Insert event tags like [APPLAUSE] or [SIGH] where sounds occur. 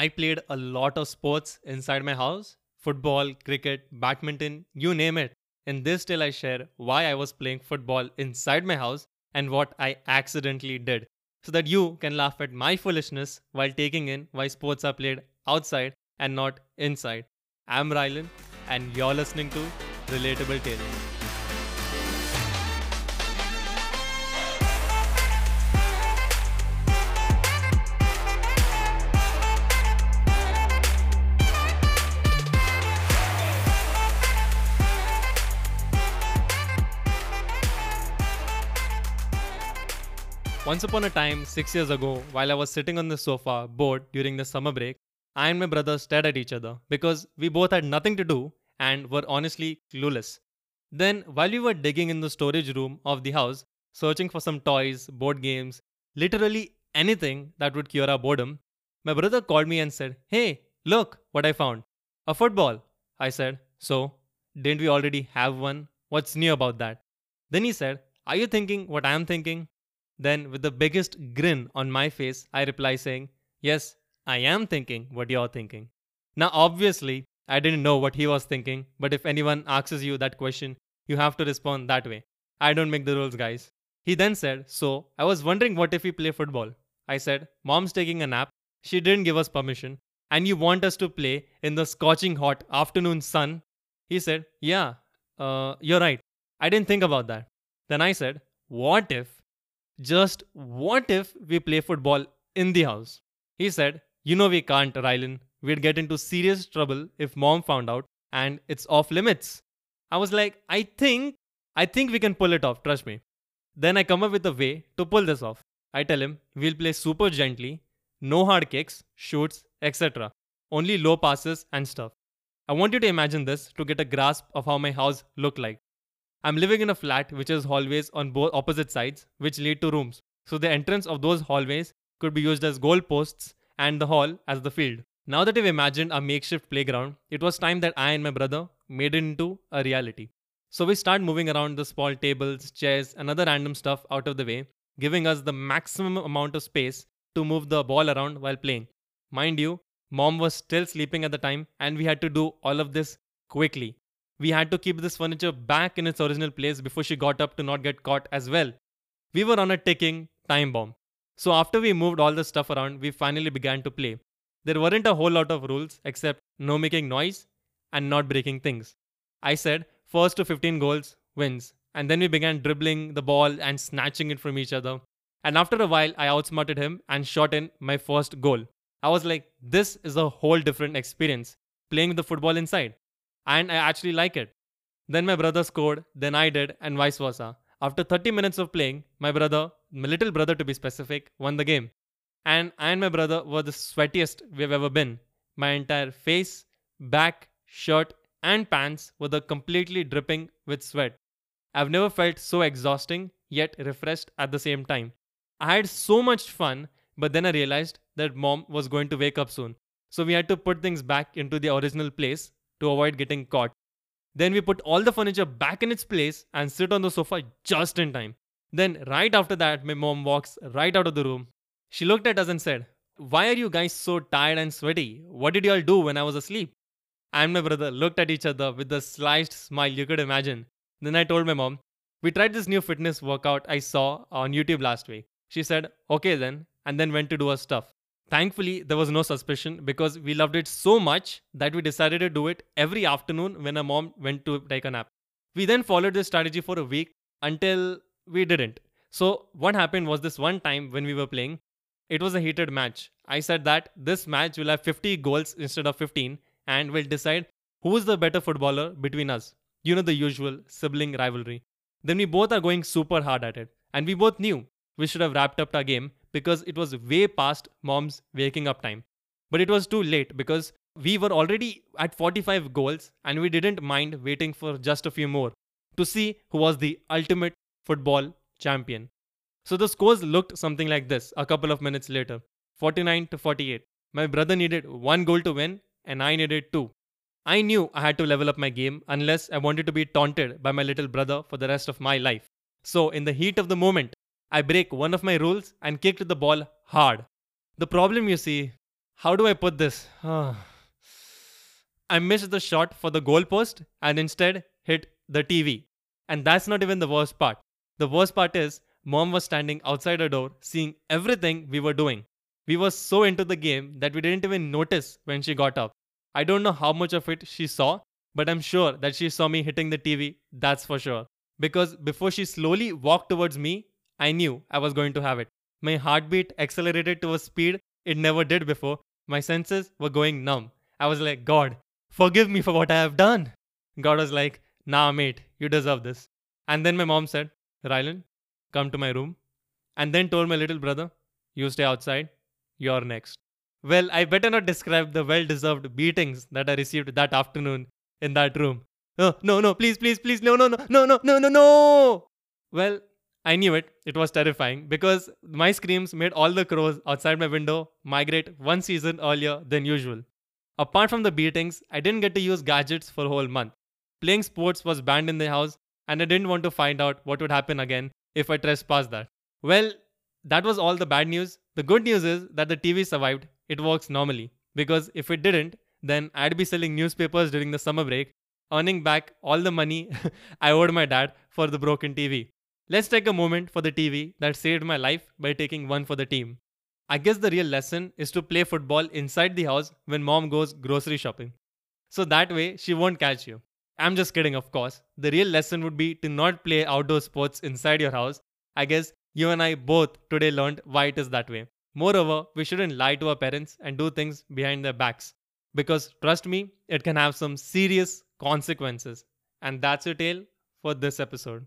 I played a lot of sports inside my house football, cricket, badminton, you name it. In this tale, I share why I was playing football inside my house and what I accidentally did, so that you can laugh at my foolishness while taking in why sports are played outside and not inside. I'm Rylan, and you're listening to Relatable Tales. Once upon a time, six years ago, while I was sitting on the sofa, bored during the summer break, I and my brother stared at each other because we both had nothing to do and were honestly clueless. Then, while we were digging in the storage room of the house, searching for some toys, board games, literally anything that would cure our boredom, my brother called me and said, Hey, look what I found. A football. I said, So, didn't we already have one? What's new about that? Then he said, Are you thinking what I am thinking? Then, with the biggest grin on my face, I reply saying, Yes, I am thinking what you're thinking. Now, obviously, I didn't know what he was thinking, but if anyone asks you that question, you have to respond that way. I don't make the rules, guys. He then said, So, I was wondering what if we play football? I said, Mom's taking a nap. She didn't give us permission. And you want us to play in the scorching hot afternoon sun? He said, Yeah, uh, you're right. I didn't think about that. Then I said, What if just what if we play football in the house? He said, You know, we can't, Rylan. We'd get into serious trouble if mom found out, and it's off limits. I was like, I think, I think we can pull it off, trust me. Then I come up with a way to pull this off. I tell him, we'll play super gently, no hard kicks, shoots, etc. Only low passes and stuff. I want you to imagine this to get a grasp of how my house looked like. I'm living in a flat which has hallways on both opposite sides, which lead to rooms. So the entrance of those hallways could be used as goal posts and the hall as the field. Now that we've imagined a makeshift playground, it was time that I and my brother made it into a reality. So we start moving around the small tables, chairs, and other random stuff out of the way, giving us the maximum amount of space to move the ball around while playing. Mind you, mom was still sleeping at the time, and we had to do all of this quickly we had to keep this furniture back in its original place before she got up to not get caught as well. We were on a ticking time bomb. So after we moved all the stuff around, we finally began to play. There weren't a whole lot of rules except no making noise and not breaking things. I said, first to 15 goals wins. And then we began dribbling the ball and snatching it from each other. And after a while, I outsmarted him and shot in my first goal. I was like, this is a whole different experience playing with the football inside and I actually like it. Then my brother scored, then I did, and vice versa. After 30 minutes of playing, my brother, my little brother to be specific, won the game. And I and my brother were the sweatiest we've ever been. My entire face, back, shirt, and pants were the completely dripping with sweat. I've never felt so exhausting yet refreshed at the same time. I had so much fun, but then I realized that mom was going to wake up soon. So we had to put things back into the original place to avoid getting caught. Then we put all the furniture back in its place and sit on the sofa just in time. Then, right after that, my mom walks right out of the room. She looked at us and said, Why are you guys so tired and sweaty? What did you all do when I was asleep? I and my brother looked at each other with the sliced smile you could imagine. Then I told my mom, We tried this new fitness workout I saw on YouTube last week. She said, Okay then, and then went to do her stuff. Thankfully, there was no suspicion because we loved it so much that we decided to do it every afternoon when our mom went to take a nap. We then followed this strategy for a week until we didn't. So, what happened was this one time when we were playing, it was a heated match. I said that this match will have 50 goals instead of 15 and we'll decide who's the better footballer between us. You know, the usual sibling rivalry. Then we both are going super hard at it. And we both knew we should have wrapped up our game because it was way past mom's waking up time. But it was too late because we were already at 45 goals and we didn't mind waiting for just a few more to see who was the ultimate football champion. So the scores looked something like this a couple of minutes later 49 to 48. My brother needed one goal to win and I needed two. I knew I had to level up my game unless I wanted to be taunted by my little brother for the rest of my life. So, in the heat of the moment, I break one of my rules and kicked the ball hard. The problem, you see, how do I put this? I missed the shot for the goalpost and instead hit the TV. And that's not even the worst part. The worst part is, mom was standing outside her door seeing everything we were doing. We were so into the game that we didn't even notice when she got up. I don't know how much of it she saw, but I'm sure that she saw me hitting the TV, that's for sure. Because before she slowly walked towards me, I knew I was going to have it. My heartbeat accelerated to a speed it never did before. My senses were going numb. I was like, God, forgive me for what I have done. God was like, Nah, mate, you deserve this. And then my mom said, Rylan, come to my room. And then told my little brother, You stay outside, you're next. Well, I better not describe the well deserved beatings that I received that afternoon in that room. Oh, no, no, please, please, please, no, no, no, no, no, no, no, no. Well, I knew it. It was terrifying because my screams made all the crows outside my window migrate one season earlier than usual. Apart from the beatings, I didn't get to use gadgets for a whole month. Playing sports was banned in the house, and I didn't want to find out what would happen again if I trespassed that. Well, that was all the bad news. The good news is that the TV survived. It works normally. Because if it didn't, then I'd be selling newspapers during the summer break, earning back all the money [LAUGHS] I owed my dad for the broken TV. Let's take a moment for the TV that saved my life by taking one for the team. I guess the real lesson is to play football inside the house when mom goes grocery shopping. So that way she won't catch you. I'm just kidding, of course. The real lesson would be to not play outdoor sports inside your house. I guess you and I both today learned why it is that way. Moreover, we shouldn't lie to our parents and do things behind their backs. Because trust me, it can have some serious consequences. And that's your tale for this episode.